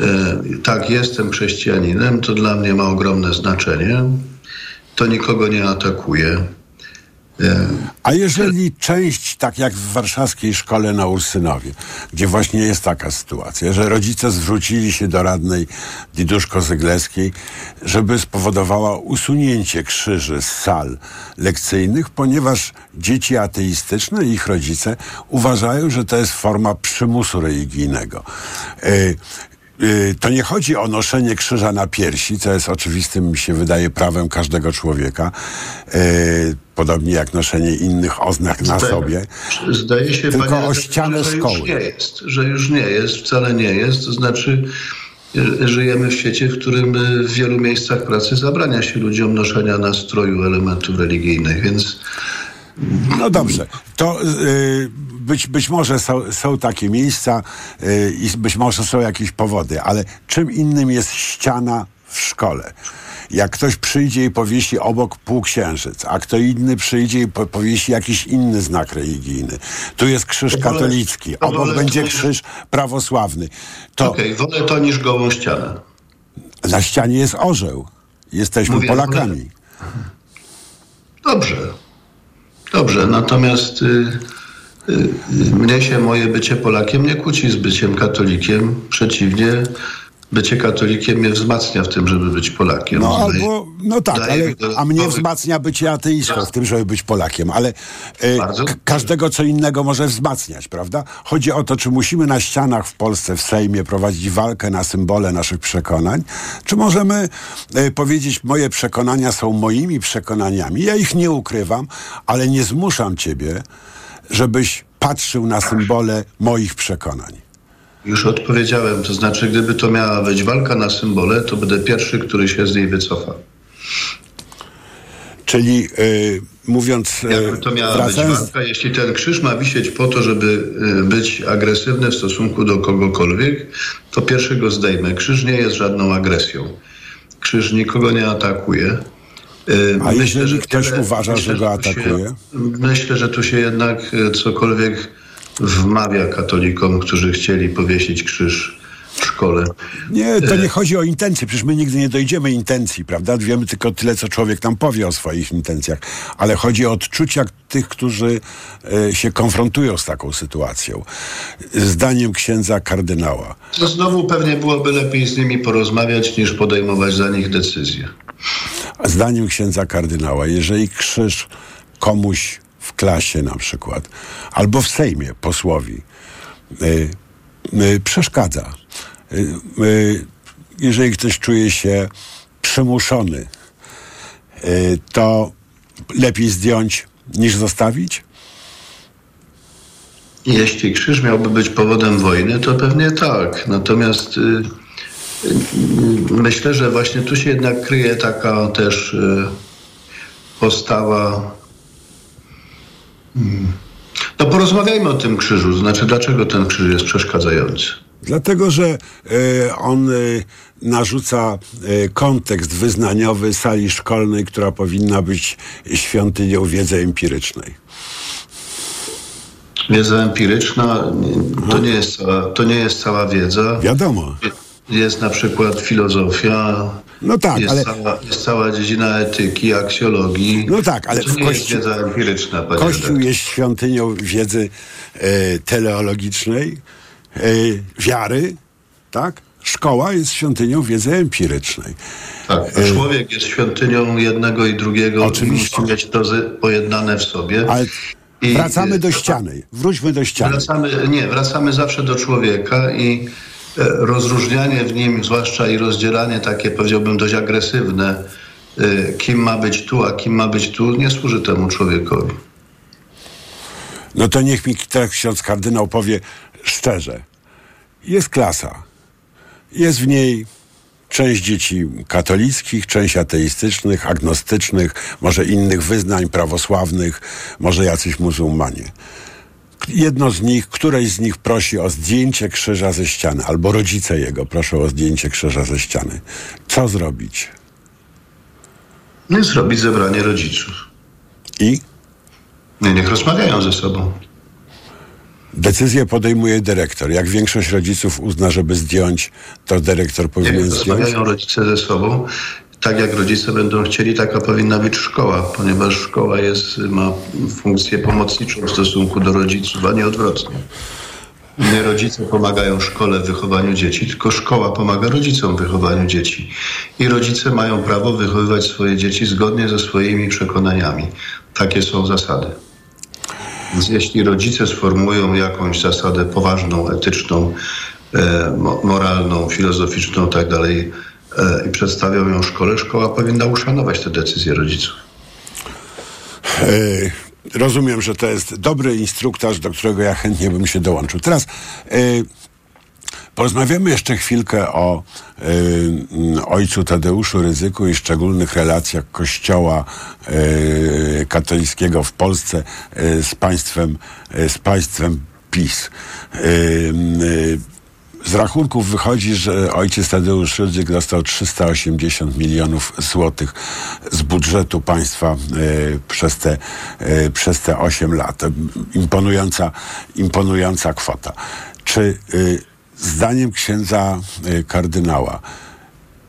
e, tak, jestem chrześcijaninem, to dla mnie ma ogromne znaczenie. To nikogo nie atakuje. E, A jeżeli część, tak jak w warszawskiej szkole na Ursynowie, gdzie właśnie jest taka sytuacja, że rodzice zwrócili się do radnej Diduszko-Zygleskiej, żeby spowodowała usunięcie krzyży z sal lekcyjnych, ponieważ dzieci ateistyczne i ich rodzice uważają, że to jest forma przymusu religijnego. Y, y, to nie chodzi o noszenie krzyża na piersi, co jest oczywistym, mi się wydaje, prawem każdego człowieka, podobnie jak noszenie innych oznak na Zdaje- sobie. Zdaje się, Tylko panie o ścianę że szkoły. Już nie jest, że już nie jest, wcale nie jest. To znaczy, e, żyjemy w świecie, w którym w wielu miejscach pracy zabrania się ludziom noszenia na stroju elementów religijnych, więc No dobrze, to y, być, być może są, są takie miejsca y, i być może są jakieś powody, ale czym innym jest ściana w szkole? Jak ktoś przyjdzie i powiesi obok półksiężyc, a kto inny przyjdzie i po, powiesi jakiś inny znak religijny. Tu jest krzyż katolicki, to obok będzie krzyż prawosławny. To okej, wolę to niż gołą ścianę. na ścianie jest orzeł. Jesteśmy Mówię, Polakami. Dobrze. Dobrze, natomiast y, y, y, mnie się moje bycie Polakiem nie kłóci z byciem katolikiem. Przeciwnie, bycie katolikiem mnie wzmacnia w tym, żeby być Polakiem. No albo, no tak, ale, a mnie wzmacnia bycie ateistą w tym, żeby być Polakiem, ale k- każdego co innego może wzmacniać, prawda? Chodzi o to, czy musimy na ścianach w Polsce, w Sejmie prowadzić walkę na symbole naszych przekonań, czy możemy e, powiedzieć, moje przekonania są moimi przekonaniami, ja ich nie ukrywam, ale nie zmuszam ciebie, żebyś patrzył na symbole moich przekonań. Już odpowiedziałem, to znaczy, gdyby to miała być walka na symbole, to będę pierwszy, który się z niej wycofa. Czyli e, mówiąc, e, Jakby to miała być wracając, walka, jeśli ten krzyż ma wisieć po to, żeby y, być agresywny w stosunku do kogokolwiek, to pierwszy go zdejmę. Krzyż nie jest żadną agresją. Krzyż nikogo nie atakuje. A jeżeli że ktoś wiele- uważa, że go tu się- atakuje? Myślę, że tu się jednak cokolwiek wmawia katolikom, którzy chcieli powiesić krzyż w szkole. Nie, to E, nie chodzi o intencje. Przecież my nigdy nie dojdziemy intencji, prawda? Wiemy tylko tyle, co człowiek nam powie o swoich intencjach. Ale chodzi o odczucia tych, którzy e, się konfrontują z taką sytuacją. Zdaniem księdza kardynała. To znowu pewnie byłoby lepiej z nimi porozmawiać, niż podejmować za nich decyzje. Zdaniem księdza kardynała, jeżeli krzyż komuś klasie na przykład, albo w Sejmie posłowi y, y, przeszkadza, y, y, jeżeli ktoś czuje się przymuszony, y, to lepiej zdjąć niż zostawić? Jeśli krzyż miałby być powodem wojny, to pewnie tak. Natomiast y, myślę, że właśnie tu się jednak kryje taka też postawa. No porozmawiajmy o tym krzyżu. Znaczy, dlaczego ten krzyż jest przeszkadzający? Dlatego, że e, on e, narzuca e, kontekst wyznaniowy sali szkolnej, która powinna być świątynią wiedzy empirycznej. Wiedza empiryczna to nie jest cała, to nie jest cała wiedza. Wiadomo. Jest na przykład filozofia. No tak, jest, ale- cała, jest cała dziedzina etyki, aksjologii. No tak, ale to w Kościół- wiedza empiryczna, Kościół jest świątynią wiedzy e, teleologicznej, e, wiary, tak? Szkoła jest świątynią wiedzy empirycznej. Tak, człowiek jest świątynią jednego i drugiego. Oczywiście. Musi mieć to pojednane w sobie. Ale I- wracamy do ściany. Wróćmy do ściany. Wracamy, nie, wracamy zawsze do człowieka i e, rozróżnianie w nim, zwłaszcza i rozdzielanie takie, powiedziałbym, dość agresywne, e, kim ma być tu, a kim ma być tu, nie służy temu człowiekowi. No to niech mi teraz ksiądz kardynał powie szczerze. Jest klasa. Jest w niej część dzieci katolickich, część ateistycznych, agnostycznych, może innych wyznań prawosławnych, może jacyś muzułmanie. Jedno z nich, któreś z nich prosi o zdjęcie krzyża ze ściany, albo rodzice jego proszą o zdjęcie krzyża ze ściany. Co zrobić? Nie zrobić zebranie rodziców. I? Nie, niech rozmawiają ze sobą. Decyzję podejmuje dyrektor. Jak większość rodziców uzna, żeby zdjąć, to dyrektor powinien zdjąć. rozmawiają rodzice ze sobą. Tak jak rodzice będą chcieli, taka powinna być szkoła, ponieważ szkoła jest, ma funkcję pomocniczą w stosunku do rodziców, a nie odwrotnie. Nie rodzice pomagają szkole w wychowaniu dzieci, tylko szkoła pomaga rodzicom w wychowaniu dzieci. I rodzice mają prawo wychowywać swoje dzieci zgodnie ze swoimi przekonaniami. Takie są zasady. Więc jeśli rodzice sformułują jakąś zasadę poważną, etyczną, e, mo- moralną, filozoficzną tak dalej e, i przedstawią ją szkole, szkoła powinna uszanować te decyzje rodziców. E, rozumiem, że to jest dobry instruktaż, do którego ja chętnie bym się dołączył. Teraz e, porozmawiamy jeszcze chwilkę o e, mm, ojcu Tadeuszu Ryzyku i szczególnych relacjach Kościoła e, katolickiego w Polsce e, z państwem, e, z państwem PiS. Z rachunków wychodzi, że ojciec Tadeusz Rydzyk dostał 380 milionów złotych z budżetu państwa e, przez, te, e, przez te 8 lat. Imponująca, imponująca kwota. Czy e, zdaniem księdza kardynała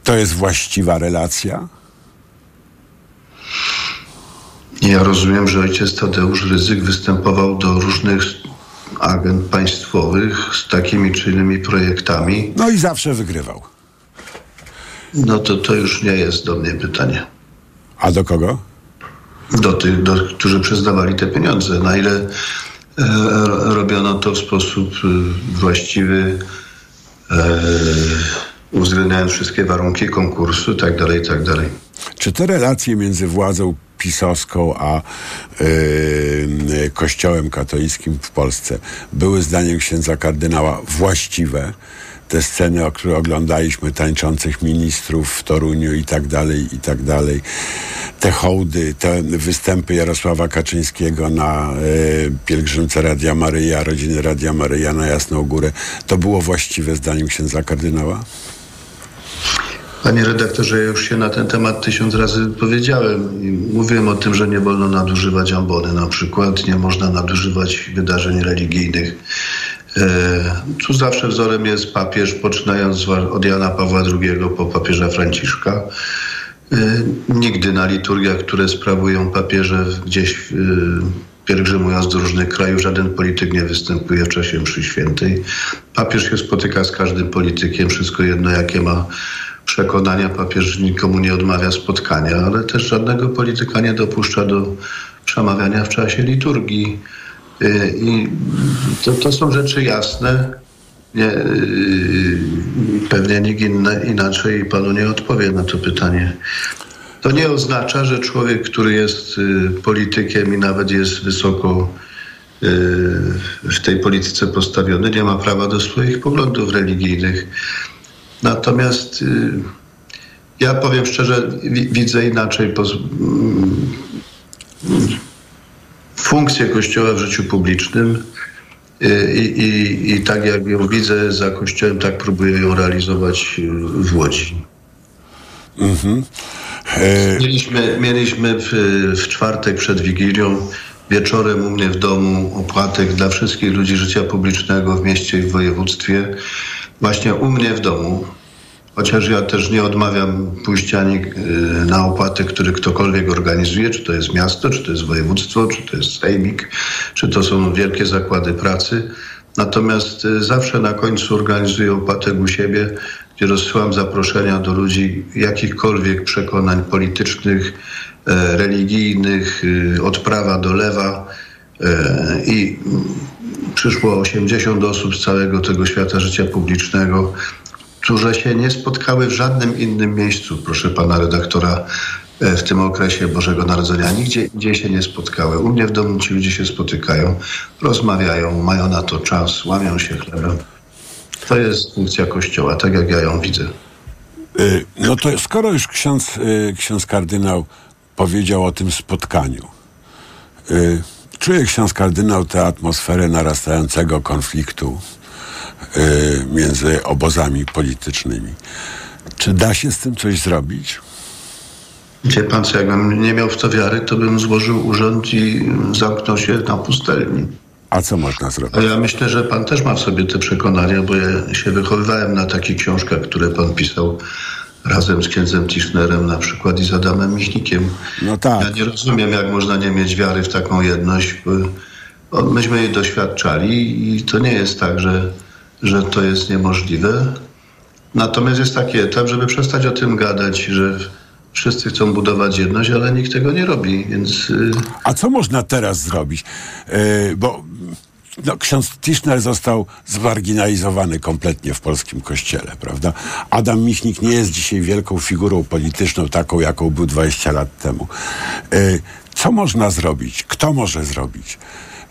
to jest właściwa relacja? Ja rozumiem, że ojciec Tadeusz Ryzyk występował do różnych agent państwowych z takimi czy innymi projektami. No i zawsze wygrywał. No to to już nie jest do mnie pytanie. A do kogo? Do tych, do, którzy przyznawali te pieniądze. Na ile e, ro- robiono to w sposób e, właściwy, e, uwzględniając wszystkie warunki konkursu, tak dalej, tak dalej. Czy te relacje między władzą pisowską a yy, Kościołem katolickim w Polsce były zdaniem księdza kardynała właściwe? Te sceny, o które oglądaliśmy, tańczących ministrów w Toruniu i tak dalej, i tak dalej. Te hołdy, te występy Jarosława Kaczyńskiego na yy, pielgrzymce Radia Maryja, rodziny Radia Maryja na Jasną Górę. To było właściwe zdaniem księdza kardynała? Panie redaktorze, ja już się na ten temat tysiąc razy powiedziałem i mówiłem o tym, że nie wolno nadużywać ambony na przykład, nie można nadużywać wydarzeń religijnych. E, tu zawsze wzorem jest papież, poczynając od Jana Pawła II po papieża Franciszka. E, nigdy na liturgiach, które sprawują papieże gdzieś e, pielgrzymując do różnych krajów, żaden polityk nie występuje w czasie mszy świętej. Papież się spotyka z każdym politykiem, wszystko jedno jakie ma przekonania. Papież nikomu nie odmawia spotkania, ale też żadnego polityka nie dopuszcza do przemawiania w czasie liturgii. Y, I to, to są rzeczy jasne. Nie, yy, pewnie nikt inny, inaczej panu nie odpowie na to pytanie. To nie oznacza, że człowiek, który jest y, politykiem i nawet jest wysoko y, w tej polityce postawiony, nie ma prawa do swoich poglądów religijnych. Natomiast y, ja powiem szczerze, wi- widzę inaczej mm, funkcję Kościoła w życiu publicznym y, i, i, i tak jak ją widzę za Kościołem, tak próbuję ją realizować y, w Łodzi. Mhm. Mieliśmy, mieliśmy w, w czwartek przed Wigilią wieczorem u mnie w domu opłatek dla wszystkich ludzi życia publicznego w mieście i w województwie. Właśnie u mnie w domu. Chociaż ja też nie odmawiam pójścia y, na opłatek, który ktokolwiek organizuje, czy to jest miasto, czy to jest województwo, czy to jest sejmik, czy to są wielkie zakłady pracy. Natomiast y, zawsze na końcu organizuję opłatek u siebie, gdzie rozsyłam zaproszenia do ludzi jakichkolwiek przekonań politycznych, e, religijnych, y, od prawa do lewa. E, I przyszło 80 osób z całego tego świata życia publicznego, które się nie spotkały w żadnym innym miejscu, proszę pana redaktora, e, w tym okresie Bożego Narodzenia. Nigdzie indziej się nie spotkały. U mnie w domu ci ludzie się spotykają, rozmawiają, mają na to czas, łamią się chlebem. To jest funkcja Kościoła, tak jak ja ją widzę. Y, No to skoro już ksiądz, y, ksiądz kardynał powiedział o tym spotkaniu, czuje ksiądz kardynał tę atmosferę narastającego konfliktu y, między obozami politycznymi. Czy da się z tym coś zrobić? Wie pan co, jakbym nie miał w to wiary, to bym złożył urząd i zamknął się na pustelni. A co można zrobić? A ja myślę, że pan też ma w sobie te przekonania, bo ja się wychowywałem na takich książkach, które pan pisał razem z księdzem Tischnerem na przykład i z Adamem Michnikiem. No tak. Ja nie rozumiem, jak można nie mieć wiary w taką jedność, myśmy jej doświadczali i to nie jest tak, że, że to jest niemożliwe. Natomiast jest taki etap, żeby przestać o tym gadać, że wszyscy chcą budować jedność, ale nikt tego nie robi, więc... y, A co można teraz zrobić? Yy, bo no, ksiądz Tischner został zmarginalizowany kompletnie w polskim kościele, prawda? Adam Michnik nie jest dzisiaj wielką figurą polityczną, taką jaką był 20 lat temu. Yy, co można zrobić? Kto może zrobić?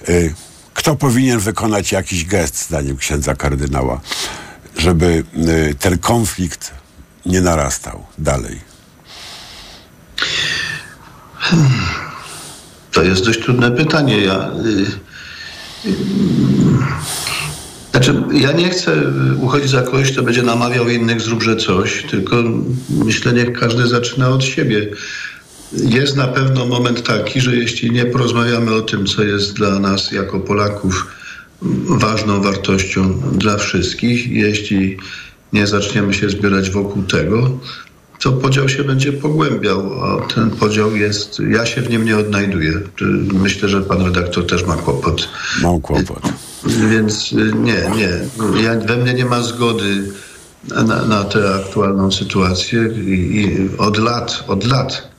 Yy, kto powinien wykonać jakiś gest, zdaniem księdza kardynała, żeby yy, ten konflikt nie narastał dalej? To jest dość trudne pytanie. Ja, y, znaczy, ja nie chcę uchodzić za kogoś, kto będzie namawiał innych, zróbże coś, tylko myślę, niech każdy zaczyna od siebie. Jest na pewno moment taki, że jeśli nie porozmawiamy o tym, co jest dla nas jako Polaków ważną wartością dla wszystkich, jeśli nie zaczniemy się zbierać wokół tego, to podział się będzie pogłębiał, a ten podział jest, ja się w nim nie odnajduję. Myślę, że pan redaktor też ma kłopot. Mam kłopot. Więc y, nie, nie. Ja, we mnie nie ma zgody na, na tę aktualną sytuację i, i od lat, od lat.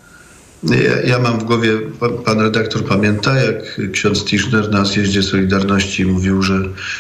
Ja, ja mam w głowie, pan, pan redaktor pamięta, jak ksiądz Tischner na zjeździe Solidarności mówił, że